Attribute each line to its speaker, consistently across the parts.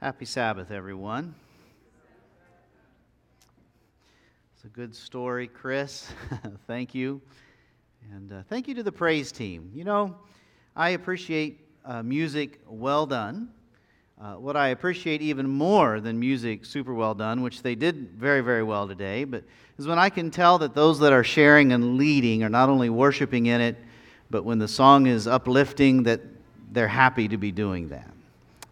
Speaker 1: Happy Sabbath, everyone. It's a good story, Chris. thank you. And uh, thank you to the praise team. You know, I appreciate uh, music well done. Uh, what I appreciate even more than music super well done, which they did very, very well today, but is when I can tell that those that are sharing and leading are not only worshiping in it, but when the song is uplifting, that they're happy to be doing that.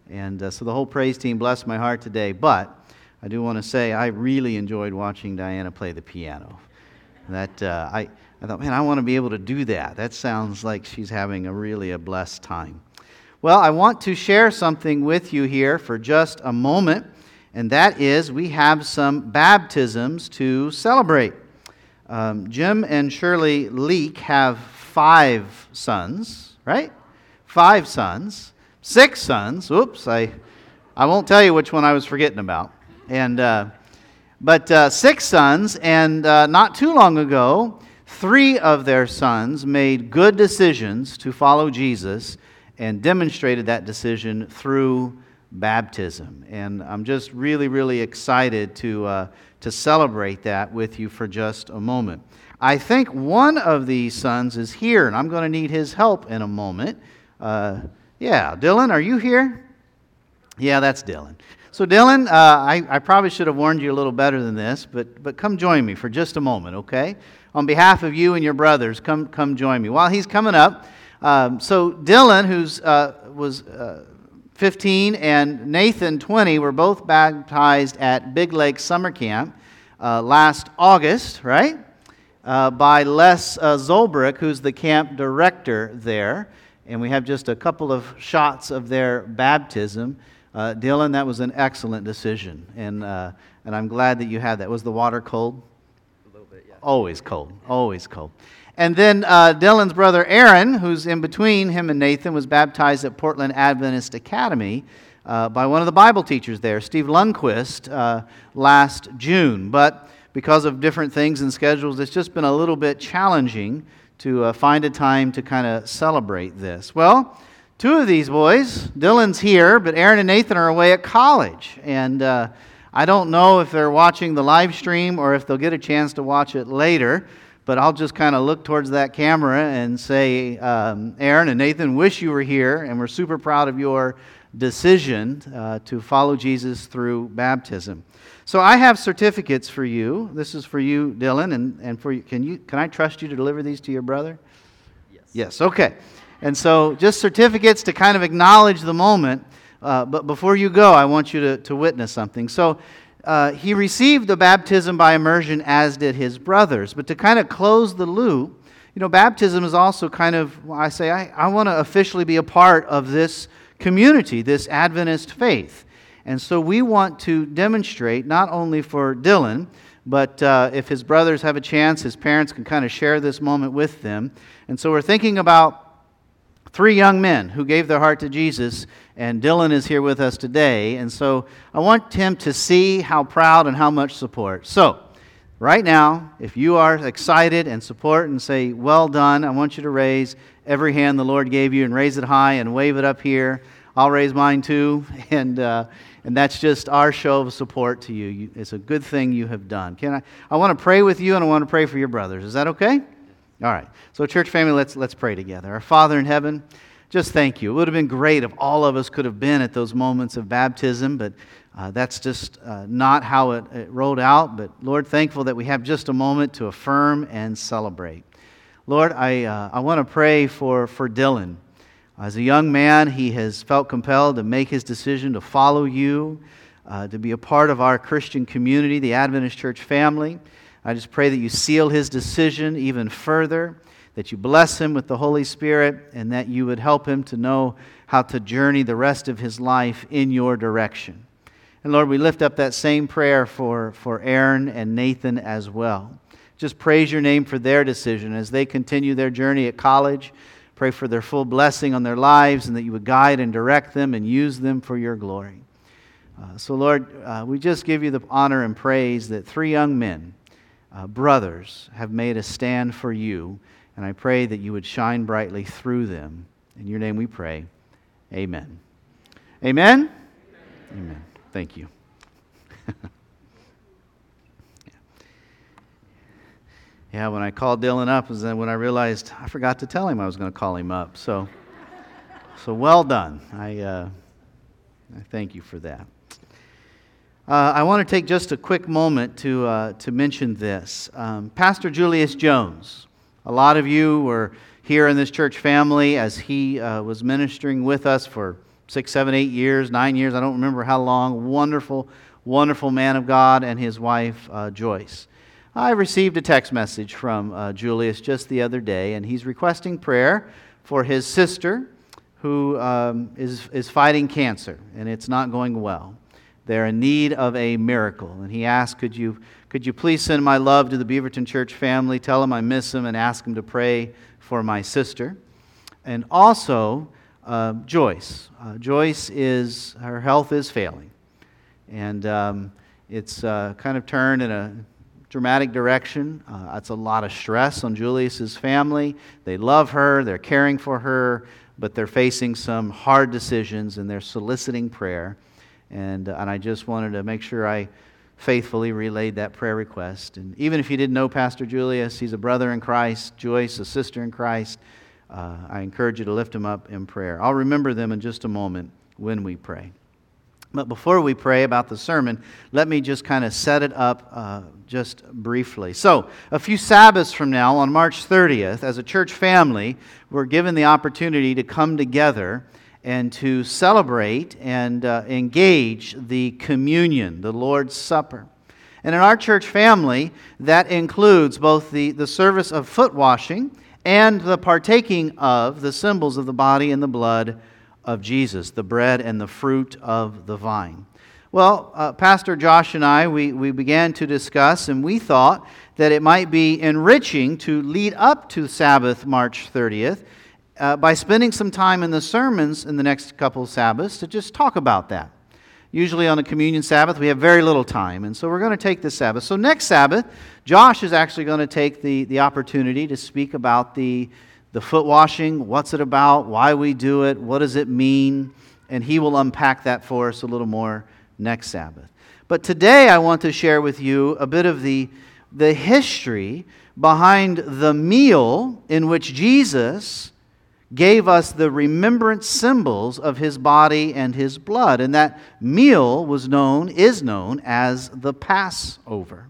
Speaker 1: And uh, so the whole praise team blessed my heart today. But I do want to say I really enjoyed watching Diana play the piano. That uh, I, I thought, man, I want to be able to do that. That sounds like she's having a really a blessed time. Well, I want to share something with you here for just a moment, and that is we have some baptisms to celebrate. Um, Jim and Shirley Leek have five sons, right? Five sons six sons. Oops, I, I won't tell you which one I was forgetting about. And, uh, but uh, six sons, and uh, not too long ago, three of their sons made good decisions to follow Jesus and demonstrated that decision through baptism. And I'm just really, really excited to, uh, to celebrate that with you for just a moment. I think one of these sons is here, and I'm going to need his help in a moment. Uh, yeah, Dylan, are you here? Yeah, that's Dylan. So, Dylan, uh, I, I probably should have warned you a little better than this, but, but come join me for just a moment, okay? On behalf of you and your brothers, come, come join me. While he's coming up, um, so Dylan, who's uh, was uh, 15, and Nathan, 20, were both baptized at Big Lake Summer Camp uh, last August, right? Uh, by Les uh, Zolbrick, who's the camp director there and we have just a couple of shots of their baptism. Uh, Dylan, that was an excellent decision, and, uh, and I'm glad that you had that. Was the water cold?
Speaker 2: A little bit, yeah.
Speaker 1: Always cold, always cold. And then uh, Dylan's brother Aaron, who's in between him and Nathan, was baptized at Portland Adventist Academy uh, by one of the Bible teachers there, Steve Lundquist, uh, last June. But because of different things and schedules, it's just been a little bit challenging to uh, find a time to kind of celebrate this. Well, two of these boys, Dylan's here, but Aaron and Nathan are away at college. And uh, I don't know if they're watching the live stream or if they'll get a chance to watch it later. But I'll just kind of look towards that camera and say, um, Aaron and Nathan, wish you were here, and we're super proud of your decision uh, to follow Jesus through baptism. So I have certificates for you. This is for you, Dylan, and, and for you. Can, you. can I trust you to deliver these to your brother?
Speaker 2: Yes.
Speaker 1: Yes, okay. And so just certificates to kind of acknowledge the moment. Uh, but before you go, I want you to, to witness something. So uh, he received the baptism by immersion, as did his brothers. But to kind of close the loop, you know, baptism is also kind of, I say, I, I want to officially be a part of this community, this Adventist faith. And so we want to demonstrate, not only for Dylan, but uh, if his brothers have a chance, his parents can kind of share this moment with them. And so we're thinking about three young men who gave their heart to Jesus, and Dylan is here with us today. And so I want him to see how proud and how much support. So, right now, if you are excited and support and say, Well done, I want you to raise every hand the Lord gave you and raise it high and wave it up here. I'll raise mine too. And, uh, and that's just our show of support to you. you. It's a good thing you have done. Can I? I want to pray with you and I want to pray for your brothers. Is that okay? All right. So, church family, let's, let's pray together. Our Father in heaven, just thank you. It would have been great if all of us could have been at those moments of baptism, but uh, that's just uh, not how it, it, rolled out. But Lord, thankful that we have just a moment to affirm and celebrate. Lord, I, uh, I want to pray for, for Dylan. As a young man, he has felt compelled to make his decision to follow you, uh, to be a part of our Christian community, the Adventist Church family. I just pray that you seal his decision even further, that you bless him with the Holy Spirit, and that you would help him to know how to journey the rest of his life in your direction. And Lord, we lift up that same prayer for, for Aaron and Nathan as well. Just praise your name for their decision as they continue their journey at college. Pray for their full blessing on their lives and that you would guide and direct them and use them for your glory. Uh, so, Lord, uh, we just give you the honor and praise that three young men, uh, brothers, have made a stand for you. And I pray that you would shine brightly through them. In your name we pray. Amen. Amen? Amen. Thank you. yeah, when I called Dylan up, was then when I realized I forgot to tell him I was going to call him up. So, so well done. I, uh, I thank you for that. Uh, I want to take just a quick moment to, uh, to mention this. Um, Pastor Julius Jones, a lot of you were here in this church family as he uh, was ministering with us for six, seven, eight years, nine years, I don't remember how long. Wonderful, wonderful man of God and his wife, uh, Joyce. I received a text message from uh, Julius just the other day, and he's requesting prayer for his sister who um, is is, fighting cancer, and it's not going well. They're in need of a miracle. And he asked, Could you, could you please send my love to the Beaverton Church family? Tell them I miss them and ask them to pray for my sister. And also, uh, Joyce. Uh, Joyce is, her health is failing. And um, it's uh, kind of turned in a dramatic direction. Uh, it's a lot of stress on Julius's family. They love her, they're caring for her, but they're facing some hard decisions and they're soliciting prayer. And, uh, and I just wanted to make sure I faithfully relayed that prayer request. And even if you didn't know Pastor Julius, he's a brother in Christ, Joyce, a sister in Christ. Uh, I encourage you to lift them up in prayer. I'll remember them in just a moment when we pray. But before we pray about the sermon, let me just kind of set it up uh, just briefly. So, a few Sabbaths from now, on March 30th, as a church family, we're given the opportunity to come together and to celebrate and uh, engage the communion, the Lord's Supper. And in our church family, that includes both the, the service of foot washing and the partaking of the symbols of the body and the blood of Jesus, the bread and the fruit of the vine. Well, uh, Pastor Josh and I, we, we began to discuss, and we thought that it might be enriching to lead up to Sabbath, March 30th, uh, by spending some time in the sermons in the next couple of Sabbaths to just talk about that. Usually on a communion Sabbath, we have very little time, and so we're going to take this Sabbath. So, next Sabbath, Josh is actually going to take the, the opportunity to speak about the, the foot washing. What's it about? Why we do it? What does it mean? And he will unpack that for us a little more next Sabbath. But today, I want to share with you a bit of the, the history behind the meal in which Jesus gave us the remembrance symbols of his body and his blood. And that meal was known, is known as the Passover.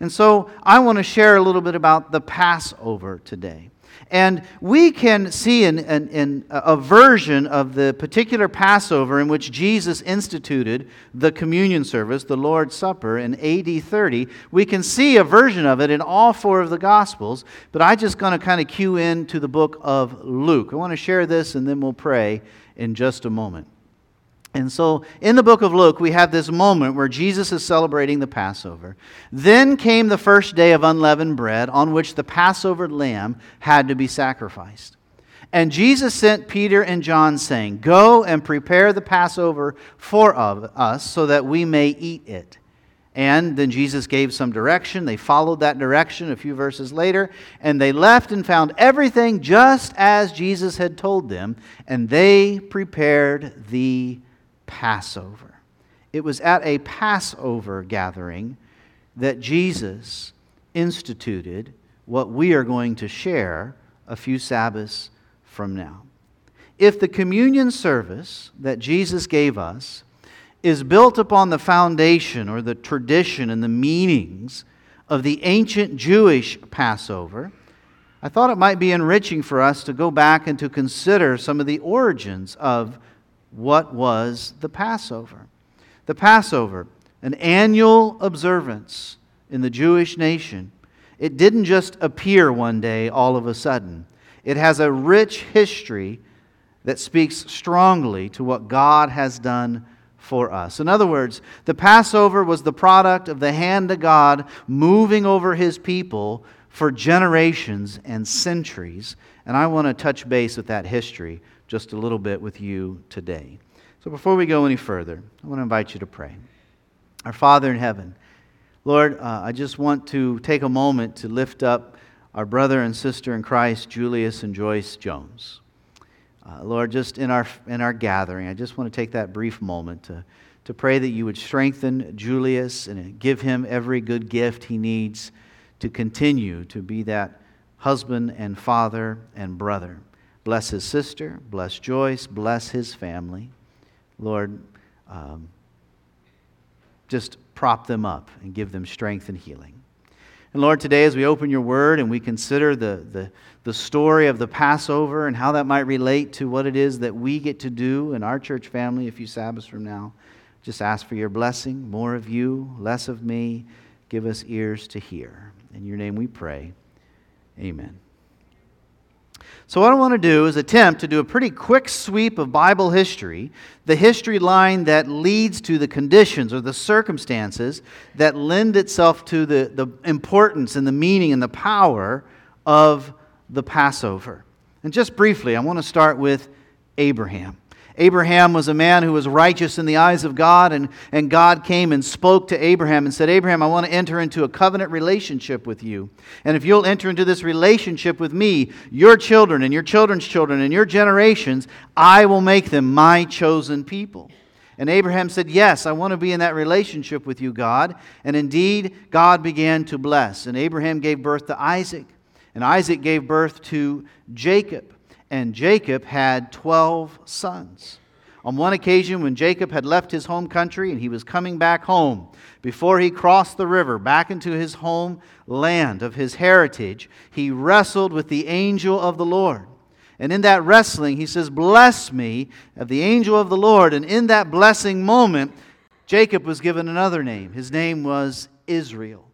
Speaker 1: And so I want to share a little bit about the Passover today. And we can see in, a version of the particular Passover in which Jesus instituted the communion service, the Lord's Supper, in AD 30. We can see a version of it in all four of the Gospels, but I'm just going to kind of cue in to the book of Luke. I want to share this and then we'll pray in just a moment. And so in the book of Luke, we have this moment where Jesus is celebrating the Passover. Then came the first day of unleavened bread on which the Passover lamb had to be sacrificed. And Jesus sent Peter and John, saying, Go and prepare the Passover for us so that we may eat it. And then Jesus gave some direction. They followed that direction a few verses later, and they left and found everything just as Jesus had told them, and they prepared the Passover. It was at a Passover gathering that Jesus instituted what we are going to share a few Sabbaths from now. If the communion service that Jesus gave us is built upon the foundation or the tradition and the meanings of the ancient Jewish Passover, I thought it might be enriching for us to go back and to consider some of the origins of what was the Passover. The Passover, an annual observance in the Jewish nation, it didn't just appear one day all of a sudden. It has a rich history that speaks strongly to what God has done for us. In other words, the Passover was the product of the hand of God moving over his people for generations and centuries. And I want to touch base with that history just a little bit with you today. So before we go any further, I want to invite you to pray. Our Father in heaven, Lord, uh, I just want to take a moment to lift up our brother and sister in Christ, Julius and Joyce Jones. Uh, Lord, just in our, in our gathering, I just want to take that brief moment to, to pray that you would strengthen Julius and give him every good gift he needs to continue to be that husband and father and brother. Bless his sister, bless Joyce, bless his family. Lord, um, just prop them up and give them strength and healing. And Lord, today as we open your word and we consider the, the, the story of the Passover and how that might relate to what it is that we get to do in our church family a few Sabbaths from now, just ask for your blessing, more of you, less of me. Give us ears to hear. In your name we pray. Amen. So, what I want to do is attempt to do a pretty quick sweep of Bible history, the history line that leads to the conditions or the circumstances that lend itself to the, the importance and the meaning and the power of the Passover. And just briefly, I want to start with Abraham. Abraham was a man who was righteous in the eyes of God, and, and God came and spoke to Abraham and said, Abraham, I want to enter into a covenant relationship with you. And if you'll enter into this relationship with me, your children and your children's children and your generations, I will make them my chosen people. And Abraham said, Yes, I want to be in that relationship with you, God. And indeed, God began to bless. And Abraham gave birth to Isaac, and Isaac gave birth to Jacob and Jacob had 12 sons. On one occasion, when Jacob had left his home country and he was coming back home, before he crossed the river back into his home land of his heritage, he wrestled with the angel of the Lord. And in that wrestling, he says, Bless me of the angel of the Lord. And in that blessing moment, Jacob was given another name. His name was Israel.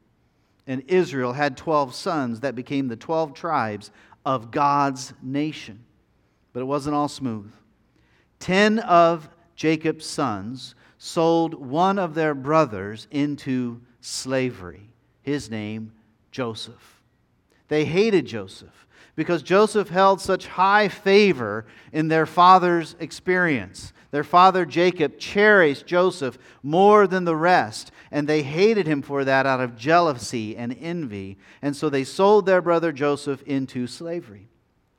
Speaker 1: And Israel had 12 sons that became the 12 tribes of God's nation but it wasn't all smooth. Ten of Jacob's sons sold one of their brothers into slavery, his name, Joseph. They hated Joseph because Joseph held such high favor in their father's experience. Their father Jacob cherished Joseph more than the rest, and they hated him for that out of jealousy and envy. And so they sold their brother Joseph into slavery.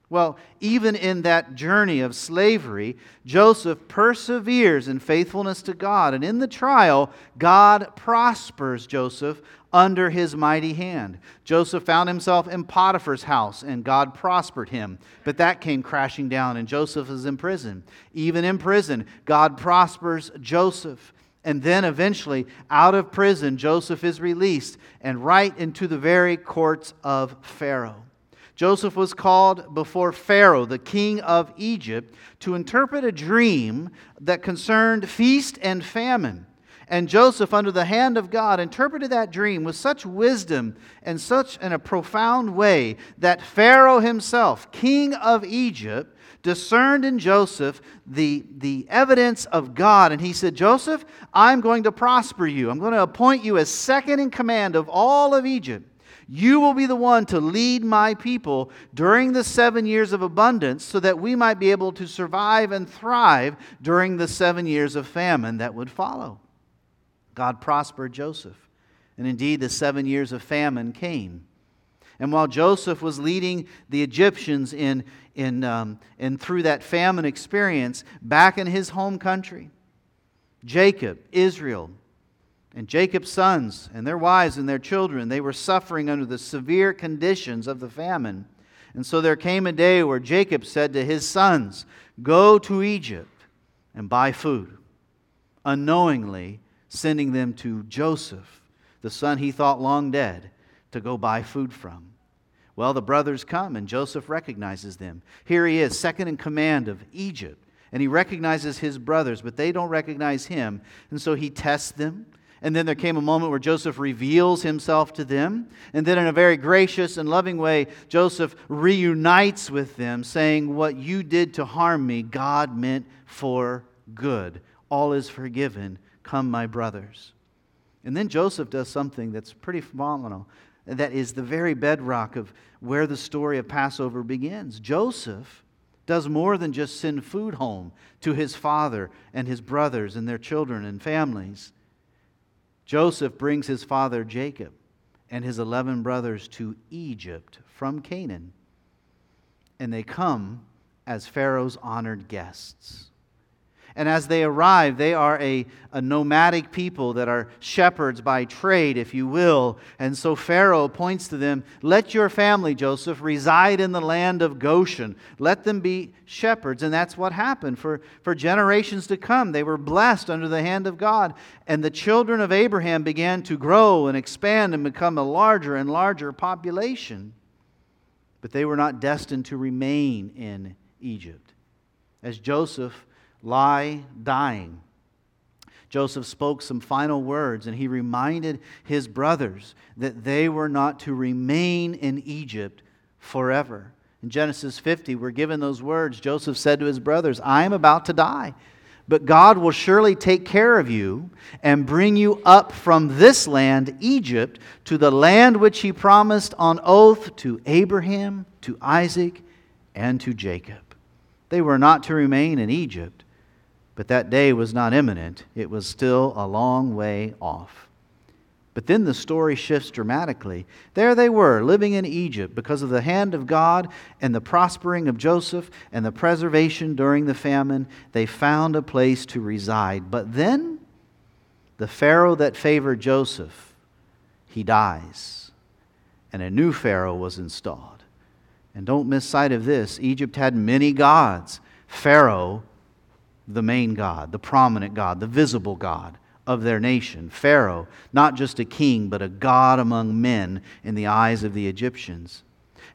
Speaker 1: Well, even in that journey of slavery, Joseph perseveres in faithfulness to God. And in the trial, God prospers Joseph under his mighty hand. Joseph found himself in Potiphar's house, and God prospered him. But that came crashing down, and Joseph is in prison. Even in prison, God prospers Joseph. And then eventually, out of prison, Joseph is released and right into the very courts of Pharaoh. Joseph was called before Pharaoh, the king of Egypt, to interpret a dream that concerned feast and famine. And Joseph, under the hand of God, interpreted that dream with such wisdom and such in a profound way that Pharaoh himself, king of Egypt, discerned in Joseph the, the evidence of God. And he said, Joseph, I'm going to prosper you. I'm going to appoint you as second in command of all of Egypt. You will be the one to lead my people during the seven years of abundance so that we might be able to survive and thrive during the seven years of famine that would follow. God prospered Joseph. And indeed, the seven years of famine came. And while Joseph was leading the Egyptians in, in, um, in through that famine experience back in his home country, Jacob, Israel, and Jacob's sons and their wives and their children, they were suffering under the severe conditions of the famine. And so there came a day where Jacob said to his sons, Go to Egypt and buy food, unknowingly sending them to Joseph, the son he thought long dead, to go buy food from. Well, the brothers come, and Joseph recognizes them. Here he is, second in command of Egypt, and he recognizes his brothers, but they don't recognize him. And so he tests them and then there came a moment where Joseph reveals himself to them. And then, in a very gracious and loving way, Joseph reunites with them, saying, What you did to harm me, God meant for good. All is forgiven. Come, my brothers. And then Joseph does something that's pretty phenomenal. That is the very bedrock of where the story of Passover begins. Joseph does more than just send food home to his father and his brothers and their children and families. Joseph brings his father Jacob and his 11 brothers to Egypt from Canaan. And they come as Pharaoh's honored guests. And as they arrive, they are a, a nomadic people that are shepherds by trade, if you will. And so Pharaoh points to them Let your family, Joseph, reside in the land of Goshen. Let them be shepherds. And that's what happened for, for generations to come. They were blessed under the hand of God. And the children of Abraham began to grow and expand and become a larger and larger population. But they were not destined to remain in Egypt. As Joseph lie dying. Joseph spoke some final words and he reminded his brothers that they were not to remain in Egypt forever. In Genesis 50, we're given those words. Joseph said to his brothers, I am about to die, but God will surely take care of you and bring you up from this land, Egypt, to the land which he promised on oath to Abraham, to Isaac, and to Jacob. They were not to remain in Egypt but that day was not imminent, it was still a long way off. But then the story shifts dramatically. There they were, living in Egypt because of the hand of God and the prospering of Joseph and the preservation during the famine. They found a place to reside. But then the Pharaoh that favored Joseph, he dies, and a new Pharaoh was installed. And don't miss sight of this Egypt had many gods. Pharaoh the main God, the prominent God, the visible God of their nation. Pharaoh, not just a king, but a God among men in the eyes of the Egyptians.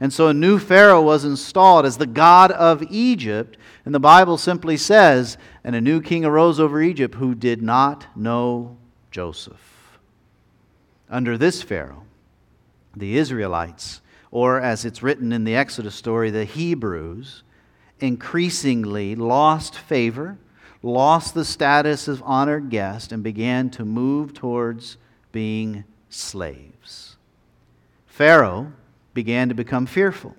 Speaker 1: And so a new Pharaoh was installed as the God of Egypt. And the Bible simply says, and a new king arose over Egypt who did not know Joseph. Under this Pharaoh, the Israelites, or as it's written in the Exodus story, the Hebrews, increasingly lost favor, lost the status of honored guest, and began to move towards being slaves. Pharaoh began to become fearful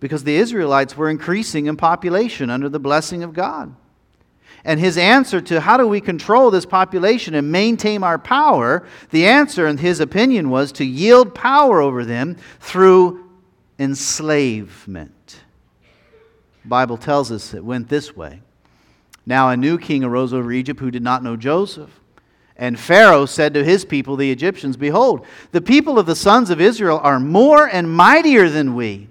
Speaker 1: because the Israelites were increasing in population under the blessing of God. And his answer to how do we control this population and maintain our power, the answer, in his opinion, was to yield power over them through enslavement. Bible tells us it went this way. Now a new king arose over Egypt who did not know Joseph. And Pharaoh said to his people, the Egyptians, Behold, the people of the sons of Israel are more and mightier than we.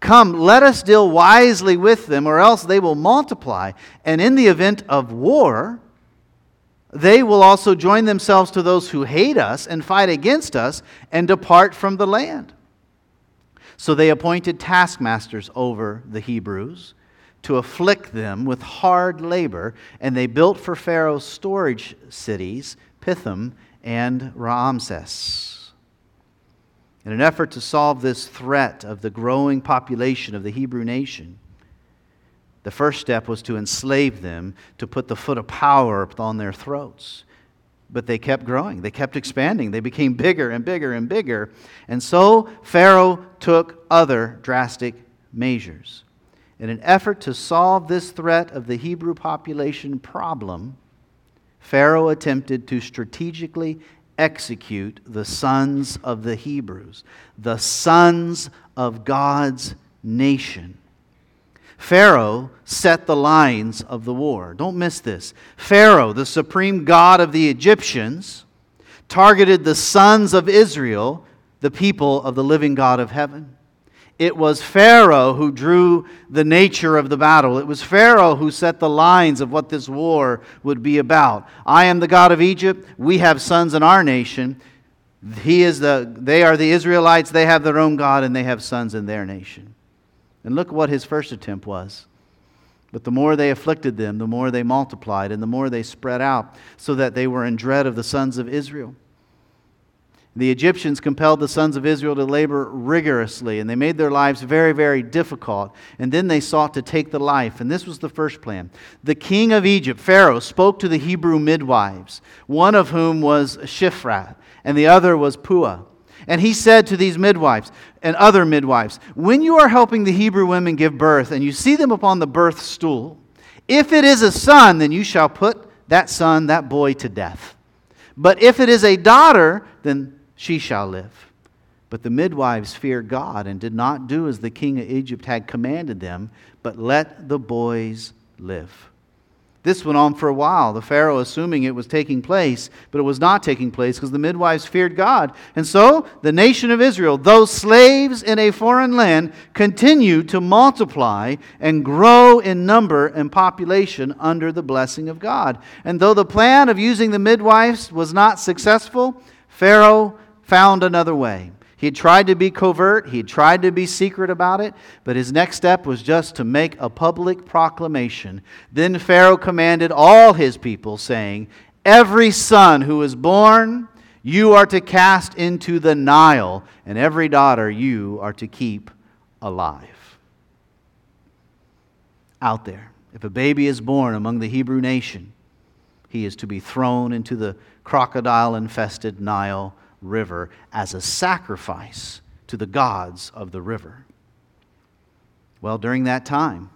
Speaker 1: Come, let us deal wisely with them, or else they will multiply. And in the event of war, they will also join themselves to those who hate us and fight against us and depart from the land. So they appointed taskmasters over the Hebrews to afflict them with hard labor, and they built for Pharaoh storage cities, Pithom and Ramses. In an effort to solve this threat of the growing population of the Hebrew nation, the first step was to enslave them, to put the foot of power on their throats. But they kept growing, they kept expanding, they became bigger and bigger and bigger. And so Pharaoh took other drastic measures. In an effort to solve this threat of the Hebrew population problem, Pharaoh attempted to strategically execute the sons of the Hebrews, the sons of God's nation. Pharaoh set the lines of the war. Don't miss this. Pharaoh, the supreme god of the Egyptians, targeted the sons of Israel, the people of the living God of heaven. It was Pharaoh who drew the nature of the battle. It was Pharaoh who set the lines of what this war would be about. I am the God of Egypt. We have sons in our nation. He is the, they are the Israelites. They have their own God, and they have sons in their nation. And look what his first attempt was. But the more they afflicted them, the more they multiplied, and the more they spread out, so that they were in dread of the sons of Israel. The Egyptians compelled the sons of Israel to labor rigorously, and they made their lives very, very difficult. And then they sought to take the life, and this was the first plan. The king of Egypt, Pharaoh, spoke to the Hebrew midwives, one of whom was Shiphrah, and the other was Puah. And he said to these midwives and other midwives, When you are helping the Hebrew women give birth, and you see them upon the birth stool, if it is a son, then you shall put that son, that boy, to death. But if it is a daughter, then she shall live. But the midwives feared God and did not do as the king of Egypt had commanded them, but let the boys live. This went on for a while, the Pharaoh assuming it was taking place, but it was not taking place because the midwives feared God. And so the nation of Israel, though slaves in a foreign land, continued to multiply and grow in number and population under the blessing of God. And though the plan of using the midwives was not successful, Pharaoh found another way. He had tried to be covert, he had tried to be secret about it, but his next step was just to make a public proclamation. Then Pharaoh commanded all his people, saying, Every son who is born, you are to cast into the Nile, and every daughter you are to keep alive. Out there, if a baby is born among the Hebrew nation, he is to be thrown into the crocodile infested Nile river as a sacrifice to the gods of the river. Well, during that time,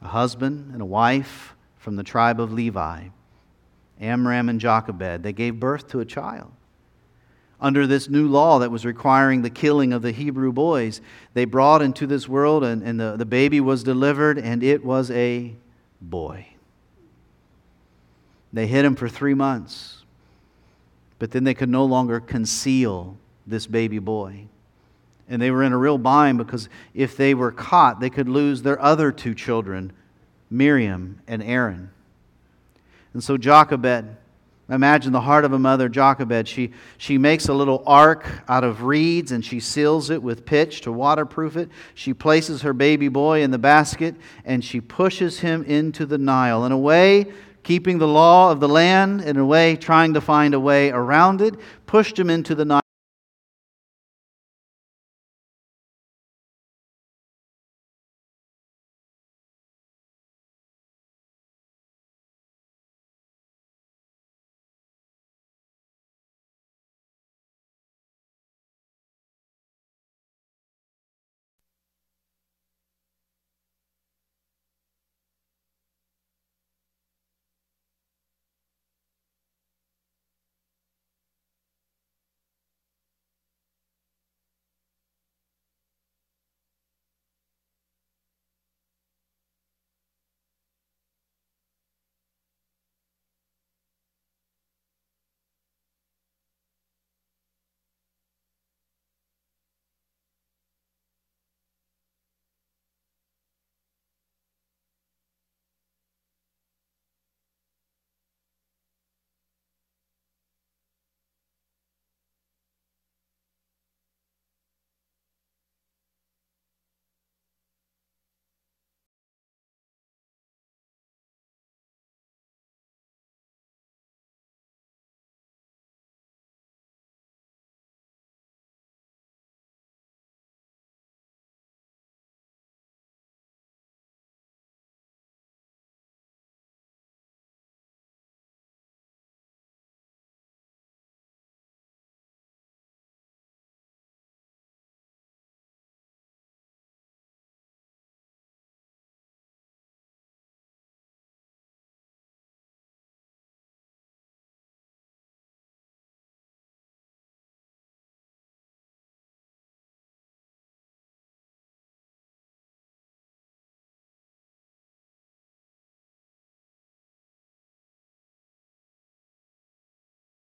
Speaker 1: a husband and a wife from the tribe of Levi, Amram and Jochebed, they gave birth to a child. Under this new law that was requiring the killing of the Hebrew boys, they brought into this world, and, and the, the baby was delivered, and it was a boy. They hid him for three months. But then they could no longer conceal this baby boy. And they were in a real bind because if they were caught, they could lose their other two children, Miriam and Aaron. And so Jochebed, imagine the heart of a mother, Jochebed, she, she makes a little ark out of reeds and she seals it with pitch to waterproof it. She places her baby boy in the basket and she pushes him into the Nile. In a way, keeping the law of the land, in a way, trying to find a way around it, pushed him into the night.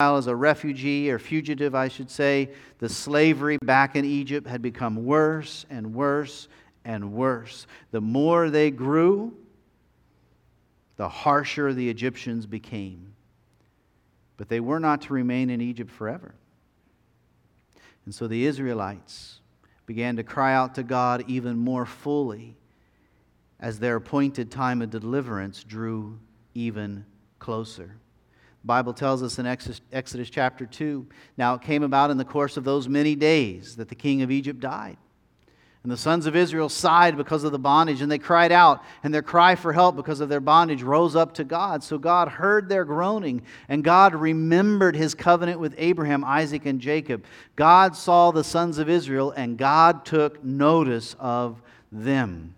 Speaker 1: As a refugee or fugitive, I should say, the slavery back in Egypt had become worse and worse and worse. The more they grew, the harsher the Egyptians became. But they were not to remain in Egypt forever. And so the Israelites began to cry out to God even more fully as their appointed time of deliverance drew even closer. Bible tells us in Exodus, Exodus chapter 2 now it came about in the course of those many days that the king of Egypt died. And the sons of Israel sighed because of the bondage, and they cried out, and their cry for help because of their bondage rose up to God. So God heard their groaning, and God remembered his covenant with Abraham, Isaac, and Jacob. God saw the sons of Israel, and God took notice of them.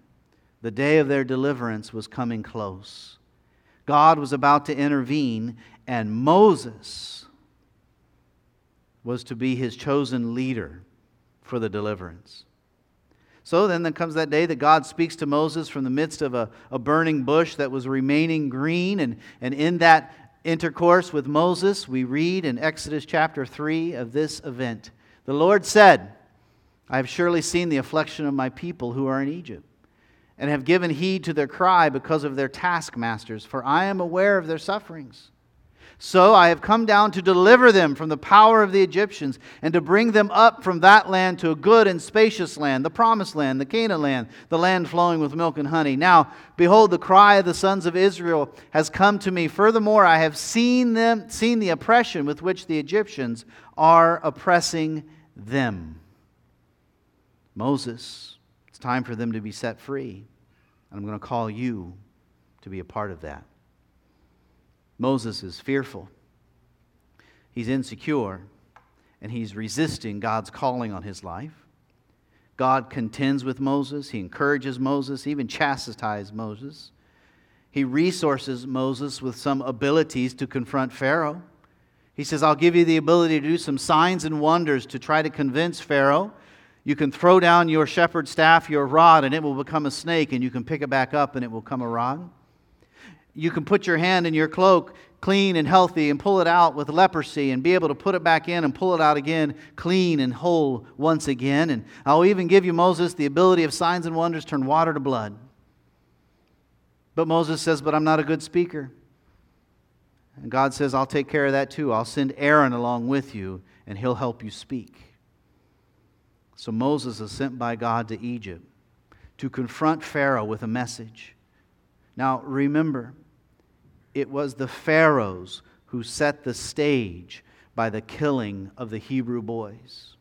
Speaker 1: The day of their deliverance was coming close. God was about to intervene, and Moses was to be his chosen leader for the deliverance. So then, then comes that day that God speaks to Moses from the midst of a, a burning bush that was remaining green. And, and in that intercourse with Moses, we read in Exodus chapter 3 of this event The Lord said, I have surely seen the affliction of my people who are in Egypt, and have given heed to their cry because of their taskmasters, for I am aware of their sufferings. So I have come down to deliver them from the power of the Egyptians and to bring them up from that land to a good and spacious land, the promised land, the Canaan land, the land flowing with milk and honey. Now, behold, the cry of the sons of Israel has come to me. Furthermore, I have seen them seen the oppression with which the Egyptians are oppressing them. Moses, it's time for them to be set free. And I'm going to call you to be a part of that. Moses is fearful, he's insecure, and he's resisting God's calling on his life. God contends with Moses, he encourages Moses, even chastises Moses. He resources Moses with some abilities to confront Pharaoh. He says, I'll give you the ability to do some signs and wonders to try to convince Pharaoh. You can throw down your shepherd's staff, your rod, and it will become a snake, and you can pick it back up and it will come a rod you can put your hand in your cloak clean and healthy and pull it out with leprosy and be able to put it back in and pull it out again clean and whole once again. And I'll even give you, Moses, the ability of signs and wonders turn water to blood. But Moses says, But I'm not a good speaker. And God says, I'll take care of that too. I'll send Aaron along with you, and he'll help you speak. So Moses is sent by God to Egypt to confront Pharaoh with a message. Now, remember, it was the Pharaohs who set the stage by the killing of the Hebrew boys.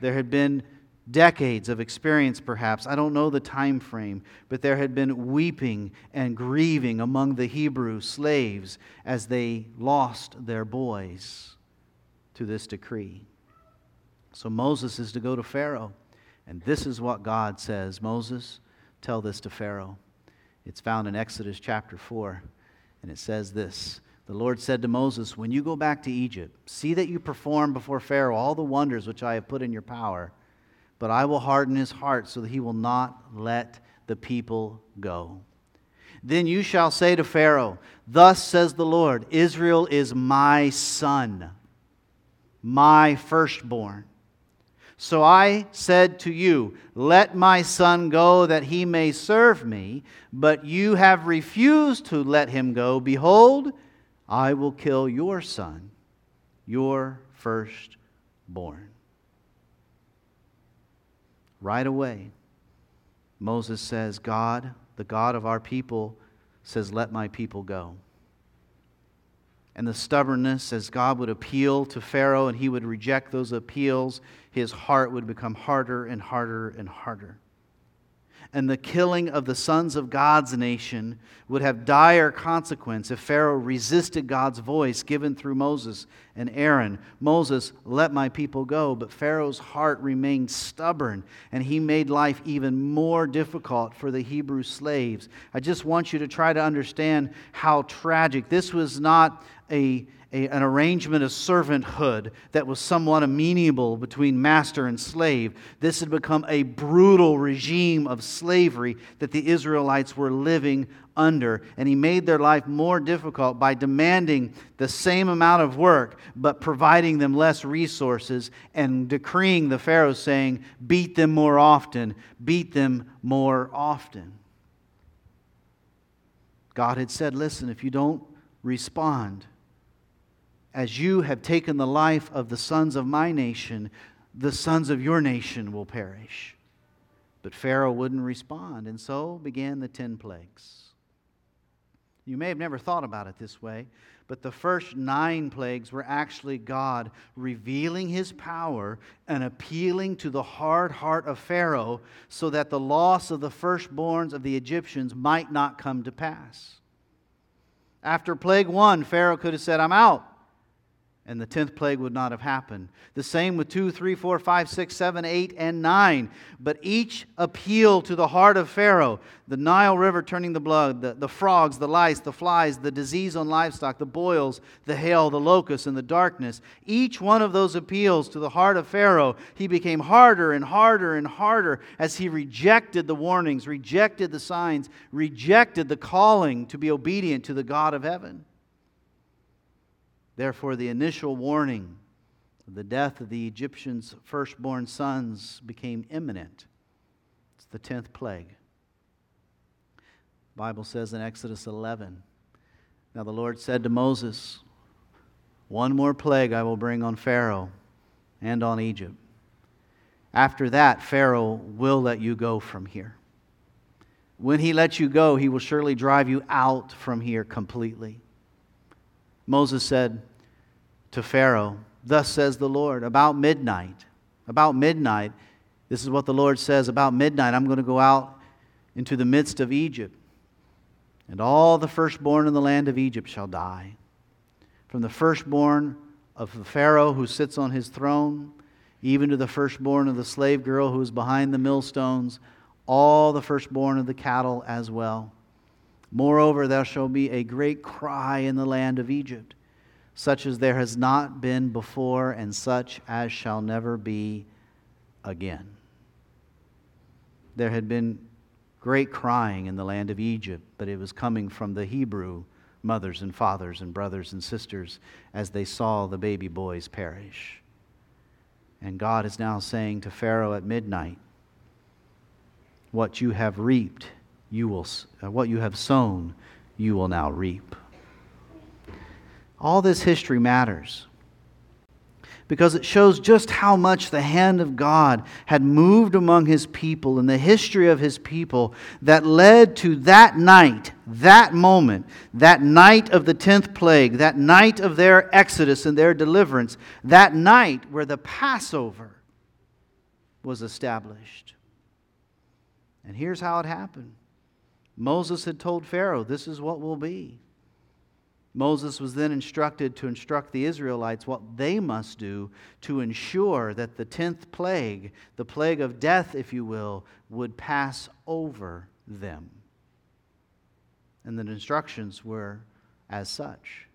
Speaker 1: There had been decades of experience perhaps i don't know the time frame but there had been weeping and grieving among the hebrew slaves as they lost their boys to this decree. So moses is to go to pharaoh and this is what god says moses tell this to pharaoh. It's found in exodus chapter 4 and it says this The Lord said to Moses, When you go back to Egypt, see that you perform before Pharaoh all the wonders which I have put in your power, but I will harden his heart so that he will not let the people go. Then you shall say to Pharaoh, Thus says the Lord, Israel is my son, my firstborn. So I said to you, Let my son go that he may serve me, but you have refused to let him go. Behold, I will kill your son, your firstborn. Right away, Moses says, God, the God of our people, says, Let my people go and the stubbornness as God would appeal to Pharaoh and he would reject those appeals, his heart would become harder and harder and harder and the killing of the sons of God's nation would have dire consequence if Pharaoh resisted God's voice given through Moses and Aaron. Moses, let my people go. But Pharaoh's heart remained stubborn, and he made life even more difficult for the Hebrew slaves. I just want you to try to understand how tragic. This was not a a, an arrangement of servanthood that was somewhat amenable between master and slave. This had become a brutal regime of slavery that the Israelites were living under. And he made their life more difficult by demanding the same amount of work, but providing them less resources and decreeing the Pharaoh, saying, Beat them more often, beat them more often. God had said, Listen, if you don't respond, as you have taken the life of the sons of my nation, the sons of your nation will perish. But Pharaoh wouldn't respond, and so began the ten plagues. You may have never thought about it this way, but the first nine plagues were actually God revealing his power and appealing to the hard heart of Pharaoh so that the loss of the firstborns of the Egyptians might not come to pass. After plague one, Pharaoh could have said, I'm out. And the tenth plague would not have happened. The same with 2, 3, 4, 5, 6, 7, 8, and 9. But each appeal to the heart of Pharaoh the Nile River turning the blood, the, the frogs, the lice, the flies, the disease on livestock, the boils, the hail, the locusts, and the darkness. Each one of those appeals to the heart of Pharaoh, he became harder and harder and harder as he rejected the warnings, rejected the signs, rejected the calling to be obedient to the God of heaven. Therefore, the initial warning of the death of the Egyptians' firstborn sons became imminent. It's the 10th plague. The Bible says in Exodus 11 Now the Lord said to Moses, One more plague I will bring on Pharaoh and on Egypt. After that, Pharaoh will let you go from here. When he lets you go, he will surely drive you out from here completely. Moses said to Pharaoh, Thus says the Lord, about midnight, about midnight, this is what the Lord says about midnight, I'm going to go out into the midst of Egypt, and all the firstborn in the land of Egypt shall die. From the firstborn of the Pharaoh who sits on his throne, even to the firstborn of the slave girl who is behind the millstones, all the firstborn of the cattle as well. Moreover, there shall be a great cry in the land of Egypt, such as there has not been before, and such as shall never be again. There had been great crying in the land of Egypt, but it was coming from the Hebrew mothers and fathers and brothers and sisters as they saw the baby boys perish. And God is now saying to Pharaoh at midnight, What you have reaped you will, uh, what you have sown, you will now reap. All this history matters because it shows just how much the hand of God had moved among his people in the history of his people that led to that night, that moment, that night of the 10th plague, that night of their exodus and their deliverance, that night where the Passover was established. And here's how it happened Moses had told Pharaoh, This is what will be. Moses was then instructed to instruct the Israelites what they must do to ensure that the 10th plague, the plague of death, if you will, would pass over them. And the instructions were as such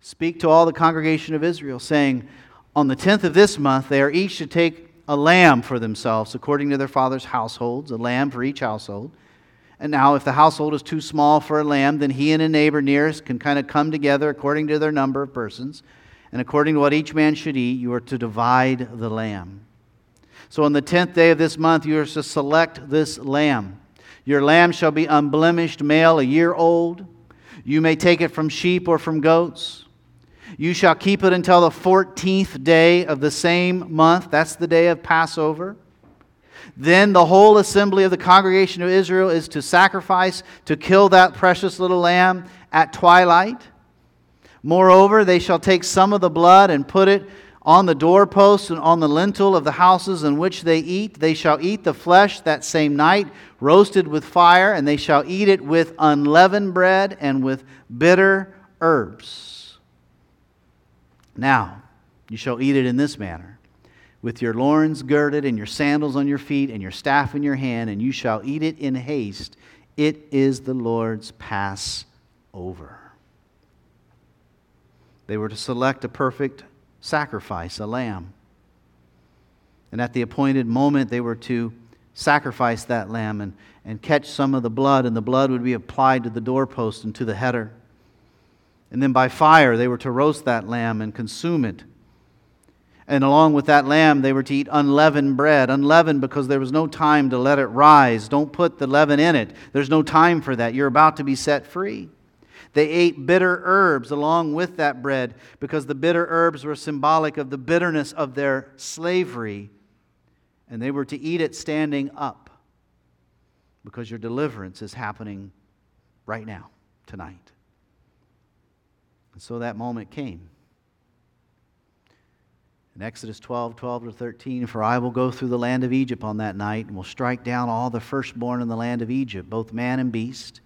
Speaker 1: Speak to all the congregation of Israel, saying, On the 10th of this month, they are each to take a lamb for themselves, according to their father's households, a lamb for each household. And now, if the household is too small for a lamb, then he and a neighbor nearest can kind of come together according to their number of persons. And according to what each man should eat, you are to divide the lamb. So on the tenth day of this month, you are to select this lamb. Your lamb shall be unblemished, male, a year old. You may take it from sheep or from goats. You shall keep it until the 14th day of the same month. That's the day of Passover. Then the whole assembly of the congregation of Israel is to sacrifice, to kill that precious little lamb at twilight. Moreover, they shall take some of the blood and put it on the doorposts and on the lintel of the houses in which they eat. They shall eat the flesh that same night, roasted with fire, and they shall eat it with unleavened bread and with bitter herbs. Now, you shall eat it in this manner with your loins girded and your sandals on your feet and your staff in your hand, and you shall eat it in haste. It is the Lord's Passover. They were to select a perfect sacrifice, a lamb. And at the appointed moment, they were to sacrifice that lamb and, and catch some of the blood, and the blood would be applied to the doorpost and to the header. And then by fire, they were to roast that lamb and consume it and along with that lamb, they were to eat unleavened bread. Unleavened because there was no time to let it rise. Don't put the leaven in it. There's no time for that. You're about to be set free. They ate bitter herbs along with that bread because the bitter herbs were symbolic of the bitterness of their slavery. And they were to eat it standing up because your deliverance is happening right now, tonight. And so that moment came. In Exodus 12, 12 to 13, for I will go through the land of Egypt on that night, and will strike down all the firstborn in the land of Egypt, both man and beast.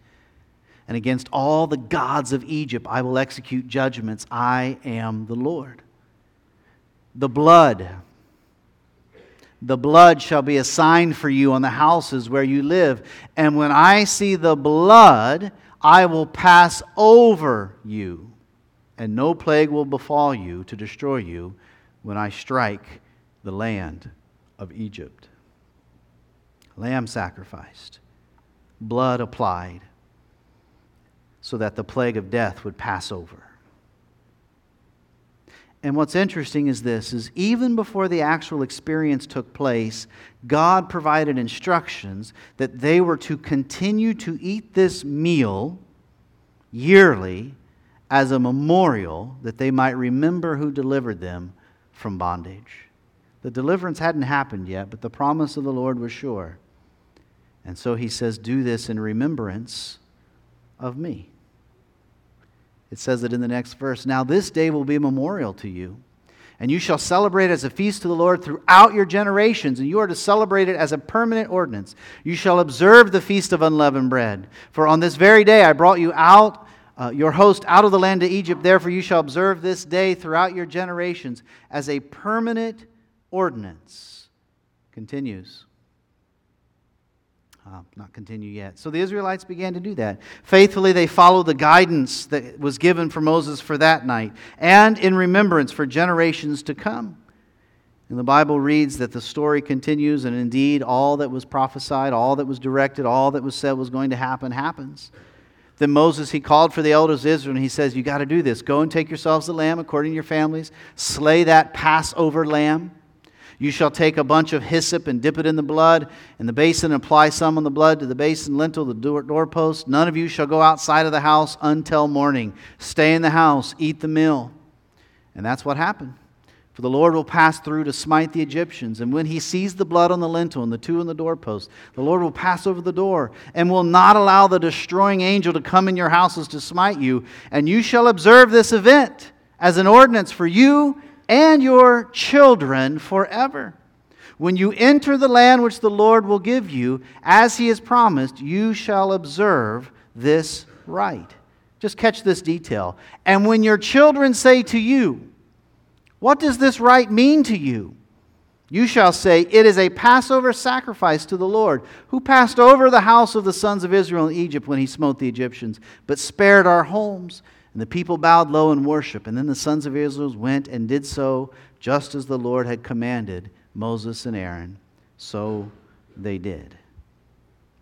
Speaker 1: And against all the gods of Egypt I will execute judgments. I am the Lord. the blood. The blood shall be a sign for you on the houses where you live. And when I see the blood, I will pass over you, and no plague will befall you to destroy you when I strike the land of Egypt. Lamb sacrificed, blood applied, so that the plague of death would pass over. And what's interesting is this is even before the actual experience took place, God provided instructions that they were to continue to eat this meal yearly as a memorial that they might remember who delivered them from bondage. The deliverance hadn't happened yet, but the promise of the Lord was sure. And so he says, Do this in remembrance of me. It says it in the next verse. Now, this day will be a memorial to you, and you shall celebrate as a feast to the Lord throughout your generations, and you are to celebrate it as a permanent ordinance. You shall observe the feast of unleavened bread. For on this very day I brought you out, uh, your host, out of the land of Egypt. Therefore, you shall observe this day throughout your generations as a permanent ordinance. Continues. Uh, not continue yet. So the Israelites began to do that. Faithfully, they followed the guidance that was given for Moses for that night and in remembrance for generations to come. And the Bible reads that the story continues, and indeed, all that was prophesied, all that was directed, all that was said was going to happen happens. Then Moses, he called for the elders of Israel, and he says, You got to do this. Go and take yourselves a lamb according to your families, slay that Passover lamb. You shall take a bunch of hyssop and dip it in the blood in the basin and apply some on the blood to the basin lintel, the door, doorpost. None of you shall go outside of the house until morning. Stay in the house, eat the meal. And that's what happened. For the Lord will pass through to smite the Egyptians. And when he sees the blood on the lintel and the two on the doorpost, the Lord will pass over the door and will not allow the destroying angel to come in your houses to smite you. And you shall observe this event as an ordinance for you and your children forever. When you enter the land which the Lord will give you, as he has promised, you shall observe this rite. Just catch this detail. And when your children say to you, What does this rite mean to you? You shall say, It is a Passover sacrifice to the Lord, who passed over the house of the sons of Israel in Egypt when he smote the Egyptians, but spared our homes. And the people bowed low in worship. And then the sons of Israel went and did so just as the Lord had commanded Moses and Aaron. So they did.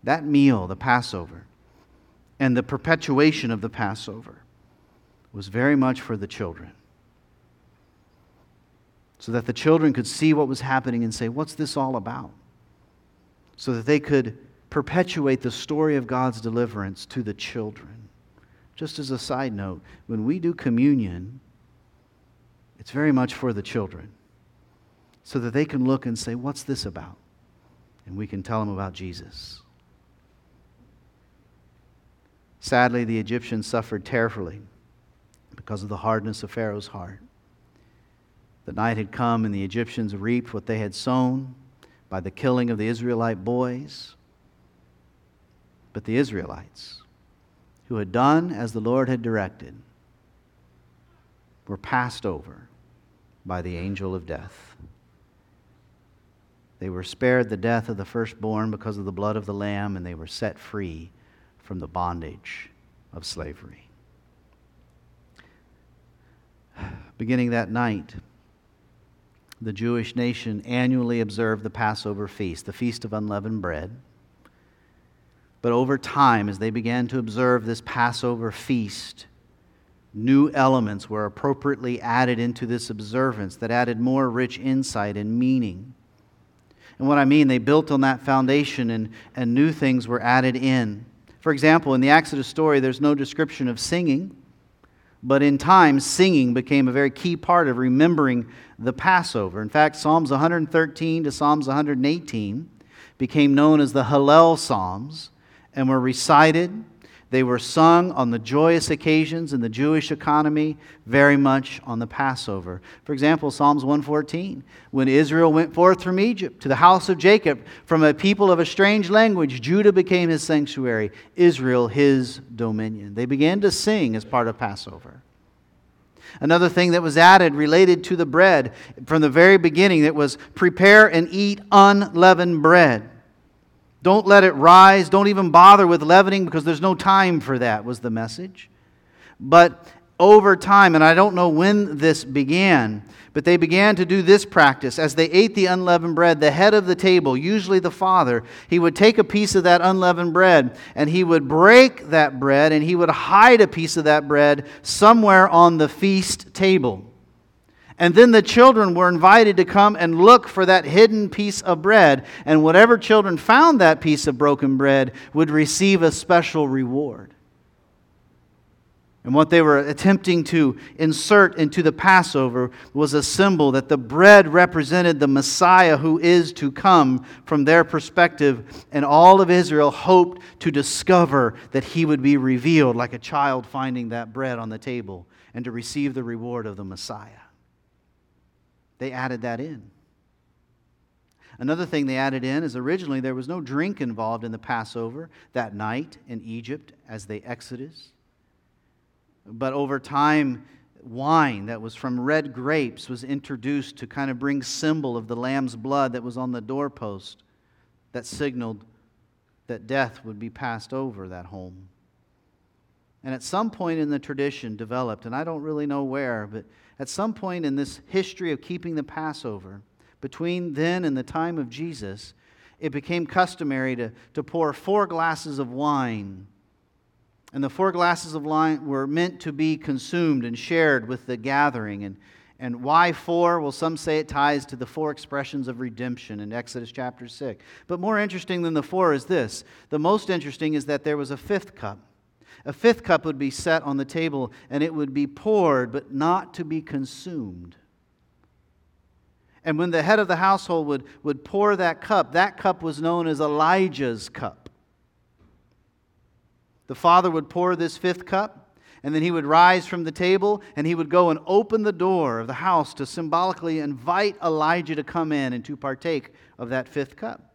Speaker 1: That meal, the Passover, and the perpetuation of the Passover was very much for the children. So that the children could see what was happening and say, What's this all about? So that they could perpetuate the story of God's deliverance to the children. Just as a side note, when we do communion, it's very much for the children so that they can look and say, What's this about? And we can tell them about Jesus. Sadly, the Egyptians suffered terribly because of the hardness of Pharaoh's heart. The night had come, and the Egyptians reaped what they had sown by the killing of the Israelite boys. But the Israelites, who had done as the Lord had directed were passed over by the angel of death. They were spared the death of the firstborn because of the blood of the Lamb, and they were set free from the bondage of slavery. Beginning that night, the Jewish nation annually observed the Passover feast, the Feast of Unleavened Bread. But over time, as they began to observe this Passover feast, new elements were appropriately added into this observance that added more rich insight and meaning. And what I mean, they built on that foundation and, and new things were added in. For example, in the Exodus story, there's no description of singing, but in time, singing became a very key part of remembering the Passover. In fact, Psalms 113 to Psalms 118 became known as the Hallel Psalms and were recited. They were sung on the joyous occasions in the Jewish economy, very much on the Passover. For example, Psalms 114, when Israel went forth from Egypt to the house of Jacob, from a people of a strange language, Judah became his sanctuary, Israel his dominion. They began to sing as part of Passover. Another thing that was added related to the bread from the very beginning that was prepare and eat unleavened bread. Don't let it rise. Don't even bother with leavening because there's no time for that, was the message. But over time, and I don't know when this began, but they began to do this practice. As they ate the unleavened bread, the head of the table, usually the father, he would take a piece of that unleavened bread and he would break that bread and he would hide a piece of that bread somewhere on the feast table. And then the children were invited to come and look for that hidden piece of bread. And whatever children found that piece of broken bread would receive a special reward. And what they were attempting to insert into the Passover was a symbol that the bread represented the Messiah who is to come from their perspective. And all of Israel hoped to discover that he would be revealed like a child finding that bread on the table and to receive the reward of the Messiah. They added that in. Another thing they added in is originally there was no drink involved in the Passover that night in Egypt as they exodus. But over time, wine that was from red grapes was introduced to kind of bring symbol of the lamb's blood that was on the doorpost that signaled that death would be passed over that home. And at some point in the tradition developed, and I don't really know where, but at some point in this history of keeping the Passover, between then and the time of Jesus, it became customary to, to pour four glasses of wine and the four glasses of wine were meant to be consumed and shared with the gathering. And, and why four? Well, some say it ties to the four expressions of redemption in Exodus chapter 6. But more interesting than the four is this the most interesting is that there was a fifth cup. A fifth cup would be set on the table and it would be poured, but not to be consumed. And when the head of the household would, would pour that cup, that cup was known as Elijah's cup. The father would pour this fifth cup, and then he would rise from the table and he would go and open the door of the house to symbolically invite Elijah to come in and to partake of that fifth cup.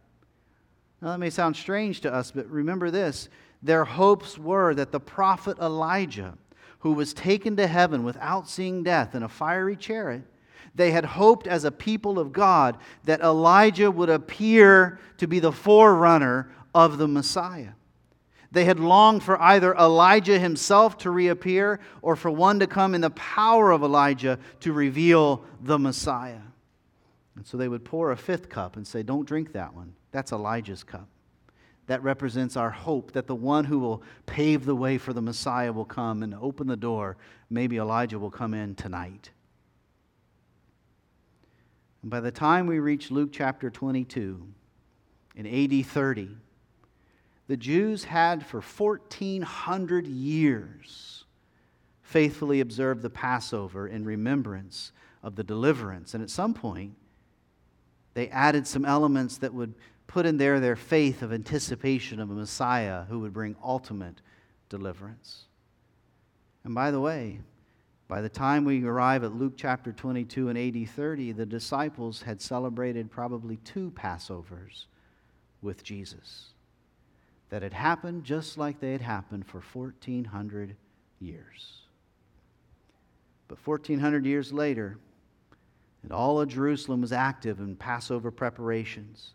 Speaker 1: Now, that may sound strange to us, but remember this their hopes were that the prophet Elijah, who was taken to heaven without seeing death in a fiery chariot, they had hoped as a people of God that Elijah would appear to be the forerunner of the Messiah. They had longed for either Elijah himself to reappear or for one to come in the power of Elijah to reveal the Messiah. And so they would pour a fifth cup and say, Don't drink that one. That's Elijah's cup. That represents our hope that the one who will pave the way for the Messiah will come and open the door. Maybe Elijah will come in tonight. And by the time we reach Luke chapter 22, in AD 30, the Jews had for 1,400 years faithfully observed the Passover in remembrance of the deliverance. And at some point, they added some elements that would put in there their faith of anticipation of a Messiah who would bring ultimate deliverance. And by the way, by the time we arrive at Luke chapter 22 and AD 30, the disciples had celebrated probably two Passovers with Jesus that had happened just like they had happened for 1,400 years. But 1,400 years later, and all of Jerusalem was active in Passover preparations.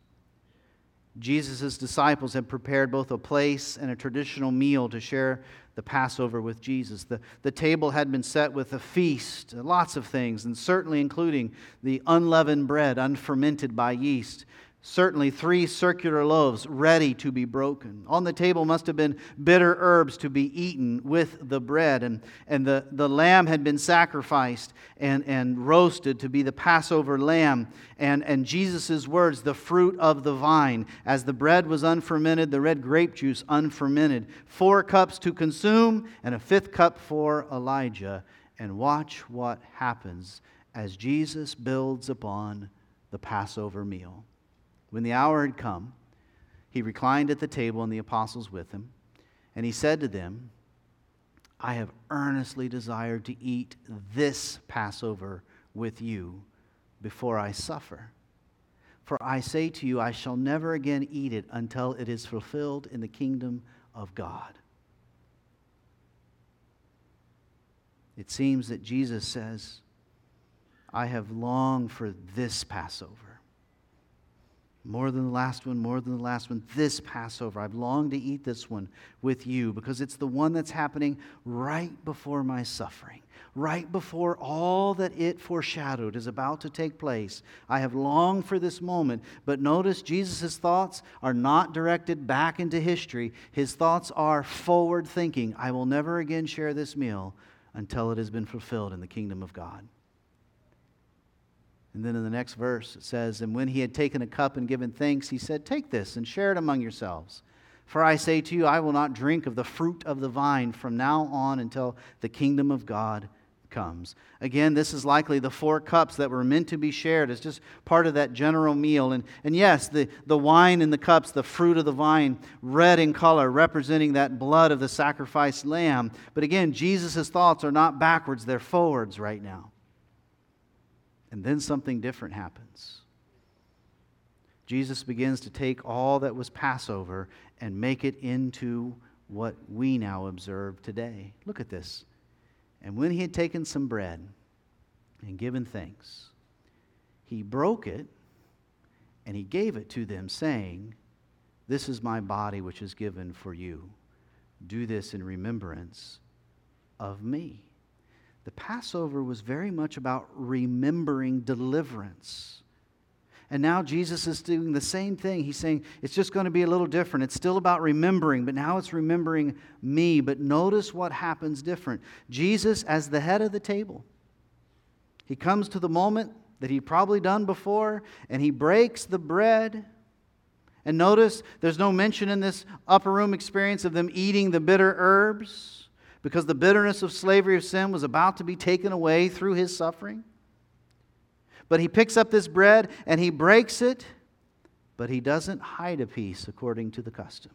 Speaker 1: Jesus' disciples had prepared both a place and a traditional meal to share the Passover with Jesus. The, the table had been set with a feast, lots of things, and certainly including the unleavened bread, unfermented by yeast, certainly three circular loaves ready to be broken. On the table must have been bitter herbs to be eaten with the bread. And, and the, the lamb had been sacrificed and, and roasted to be the Passover lamb. And, and Jesus' words, the fruit of the vine. As the bread was unfermented, the red grape juice unfermented. Four cups to consume and a fifth cup for Elijah. And watch what happens as Jesus builds upon the Passover meal. When the hour had come, he reclined at the table and the apostles with him, and he said to them, I have earnestly desired to eat this Passover with you before I suffer. For I say to you, I shall never again eat it until it is fulfilled in the kingdom of God. it seems that Jesus says, I have longed for this Passover. More than the last one, more than the last one. This Passover, I've longed to eat this one with you because it's the one that's happening right before my suffering, right before all that it foreshadowed is about to take place. I have longed for this moment. But notice Jesus' thoughts are not directed back into history, his thoughts are forward thinking. I will never again share this meal until it has been fulfilled in the kingdom of God. And then in the next verse, it says, And when he had taken a cup and given thanks, he said, Take this and share it among yourselves. For I say to you, I will not drink of the fruit of the vine from now on until the kingdom of God comes. Again, this is likely the four cups that were meant to be shared as just part of that general meal. And, and yes, the, the wine in the cups, the fruit of the vine, red in color, representing that blood of the sacrificed lamb. But again, Jesus' thoughts are not backwards, they're forwards right now. And then something different happens. Jesus begins to take all that was Passover and make it into what we now observe today. Look at this. And when he had taken some bread and given thanks, he broke it and he gave it to them, saying, This is my body which is given for you. Do this in remembrance of me. The Passover was very much about remembering deliverance. And now Jesus is doing the same thing. He's saying it's just going to be a little different. It's still about remembering, but now it's remembering me. But notice what happens different. Jesus, as the head of the table, he comes to the moment that he'd probably done before, and he breaks the bread. And notice there's no mention in this upper room experience of them eating the bitter herbs because the bitterness of slavery of sin was about to be taken away through his suffering. But he picks up this bread and he breaks it, but he doesn't hide a piece according to the custom.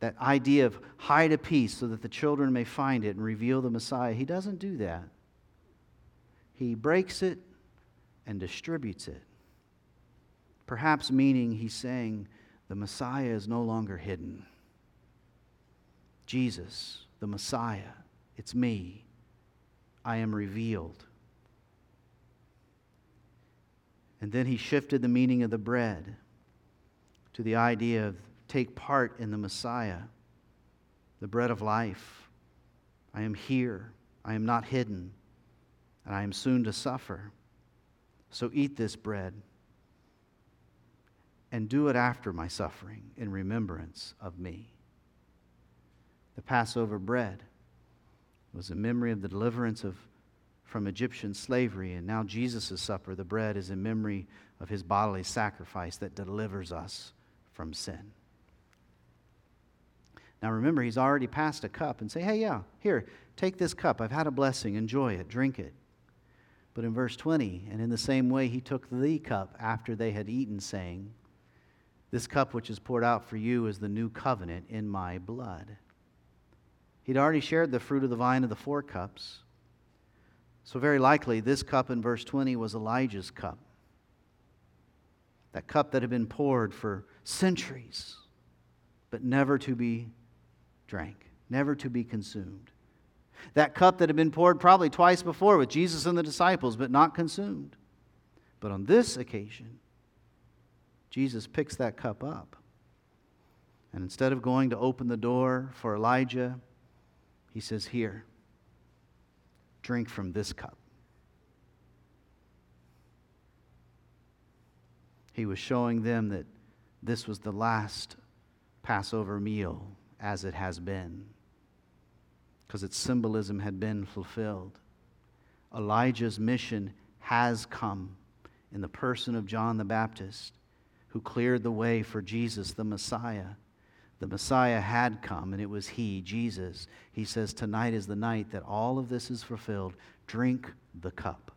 Speaker 1: That idea of hide a piece so that the children may find it and reveal the Messiah, he doesn't do that. He breaks it and distributes it. Perhaps meaning he's saying the Messiah is no longer hidden. Jesus, the Messiah. It's me. I am revealed. And then he shifted the meaning of the bread to the idea of take part in the Messiah, the bread of life. I am here. I am not hidden. And I am soon to suffer. So eat this bread and do it after my suffering in remembrance of me. The Passover bread was a memory of the deliverance of, from Egyptian slavery, and now Jesus' supper, the bread, is a memory of his bodily sacrifice that delivers us from sin. Now remember, he's already passed a cup and say, hey, yeah, here, take this cup. I've had a blessing. Enjoy it. Drink it. But in verse 20, and in the same way, he took the cup after they had eaten, saying, This cup which is poured out for you is the new covenant in my blood. He'd already shared the fruit of the vine of the four cups. So, very likely, this cup in verse 20 was Elijah's cup. That cup that had been poured for centuries, but never to be drank, never to be consumed. That cup that had been poured probably twice before with Jesus and the disciples, but not consumed. But on this occasion, Jesus picks that cup up. And instead of going to open the door for Elijah, he says, Here, drink from this cup. He was showing them that this was the last Passover meal as it has been, because its symbolism had been fulfilled. Elijah's mission has come in the person of John the Baptist, who cleared the way for Jesus, the Messiah the Messiah had come, and it was He, Jesus. He says, Tonight is the night that all of this is fulfilled. Drink the cup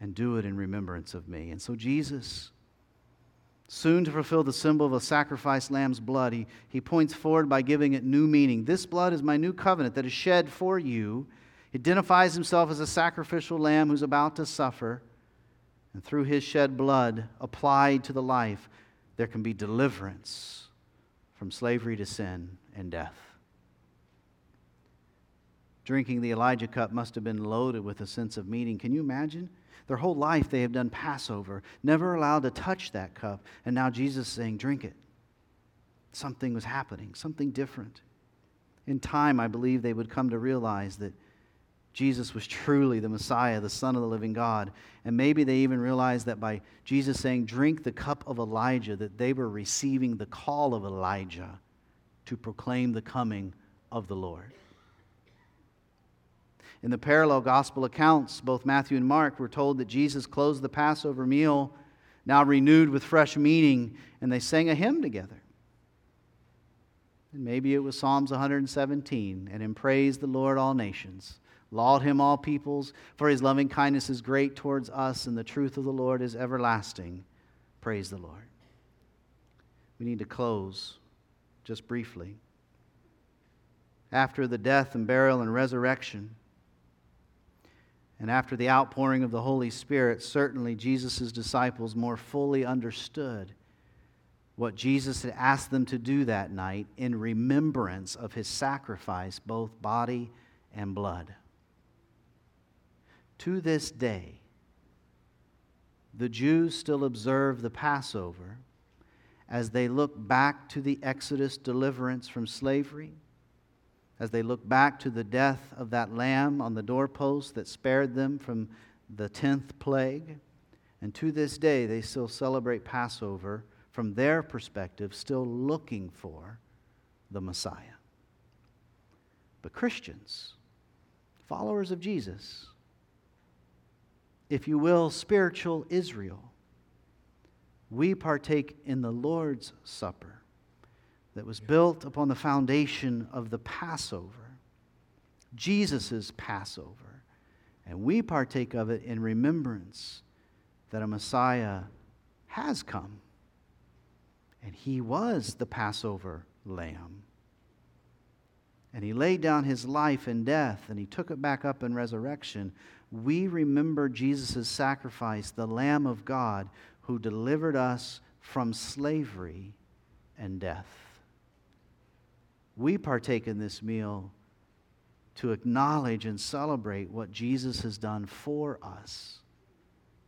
Speaker 1: and do it in remembrance of me. And so, Jesus, soon to fulfill the symbol of a sacrificed lamb's blood, he, he points forward by giving it new meaning. This blood is my new covenant that is shed for you. He identifies himself as a sacrificial lamb who's about to suffer. And through his shed blood applied to the life there can be deliverance from slavery to sin and death. Drinking the Elijah cup must have been loaded with a sense of meaning. Can you imagine? Their whole life they have done Passover, never allowed to touch that cup, and now Jesus is saying, Drink it. Something was happening, something different. In time, I believe they would come to realize that Jesus was truly the Messiah, the Son of the living God. And maybe they even realized that by Jesus saying, Drink the cup of Elijah, that they were receiving the call of Elijah to proclaim the coming of the Lord. In the parallel gospel accounts, both Matthew and Mark were told that Jesus closed the Passover meal, now renewed with fresh meaning, and they sang a hymn together. And maybe it was Psalms 117, and in praise the Lord all nations. Laud him, all peoples, for his loving kindness is great towards us, and the truth of the Lord is everlasting. Praise the Lord. We need to close just briefly. After the death and burial and resurrection, and after the outpouring of the Holy Spirit, certainly Jesus' disciples more fully understood what Jesus had asked them to do that night in remembrance of his sacrifice, both body and blood. To this day, the Jews still observe the Passover as they look back to the Exodus deliverance from slavery, as they look back to the death of that lamb on the doorpost that spared them from the tenth plague. And to this day, they still celebrate Passover from their perspective, still looking for the Messiah. But Christians, followers of Jesus, if you will, spiritual Israel, we partake in the Lord's Supper that was built upon the foundation of the Passover, Jesus' Passover. And we partake of it in remembrance that a Messiah has come and he was the Passover lamb. And he laid down his life in death, and he took it back up in resurrection. We remember Jesus' sacrifice, the Lamb of God, who delivered us from slavery and death. We partake in this meal to acknowledge and celebrate what Jesus has done for us.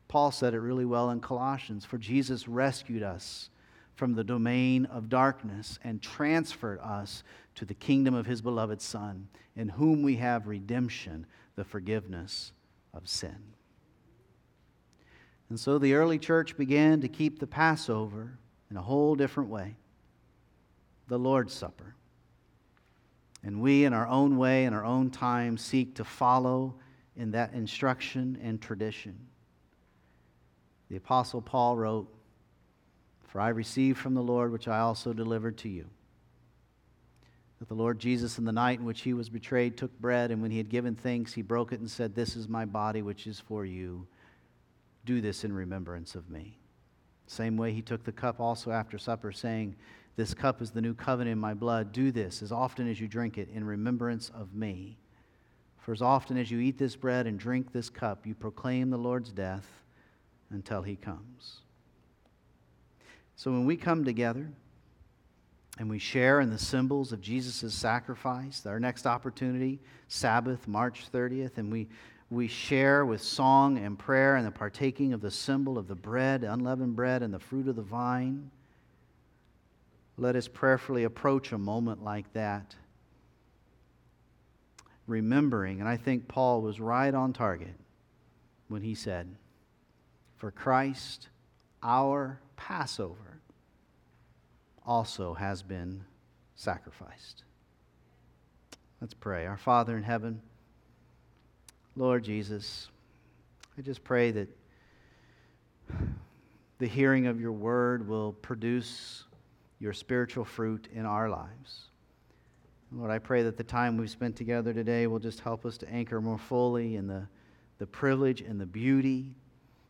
Speaker 1: Paul said it really well in Colossians For Jesus rescued us from the domain of darkness and transferred us to the kingdom of his beloved Son, in whom we have redemption, the forgiveness of sin. And so the early church began to keep the Passover in a whole different way the Lord's Supper. And we, in our own way, in our own time, seek to follow in that instruction and tradition. The Apostle Paul wrote, for I received from the Lord which I also delivered to you. That the Lord Jesus, in the night in which he was betrayed, took bread, and when he had given thanks, he broke it and said, This is my body, which is for you. Do this in remembrance of me. Same way he took the cup also after supper, saying, This cup is the new covenant in my blood. Do this as often as you drink it in remembrance of me. For as often as you eat this bread and drink this cup, you proclaim the Lord's death until he comes. So when we come together and we share in the symbols of Jesus' sacrifice, our next opportunity, Sabbath, March 30th, and we, we share with song and prayer and the partaking of the symbol of the bread, unleavened bread, and the fruit of the vine, let us prayerfully approach a moment like that, remembering, and I think Paul was right on target when he said, For Christ, our Passover also has been sacrificed. Let's pray. Our Father in heaven, Lord Jesus, I just pray that the hearing of your word will produce your spiritual fruit in our lives. Lord, I pray that the time we've spent together today will just help us to anchor more fully in the, the privilege and the beauty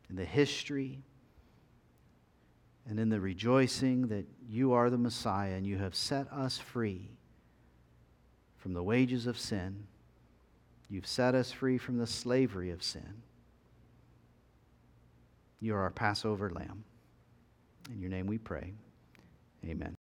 Speaker 1: and the history and in the rejoicing that you are the Messiah and you have set us free from the wages of sin. You've set us free from the slavery of sin. You are our Passover lamb. In your name we pray. Amen.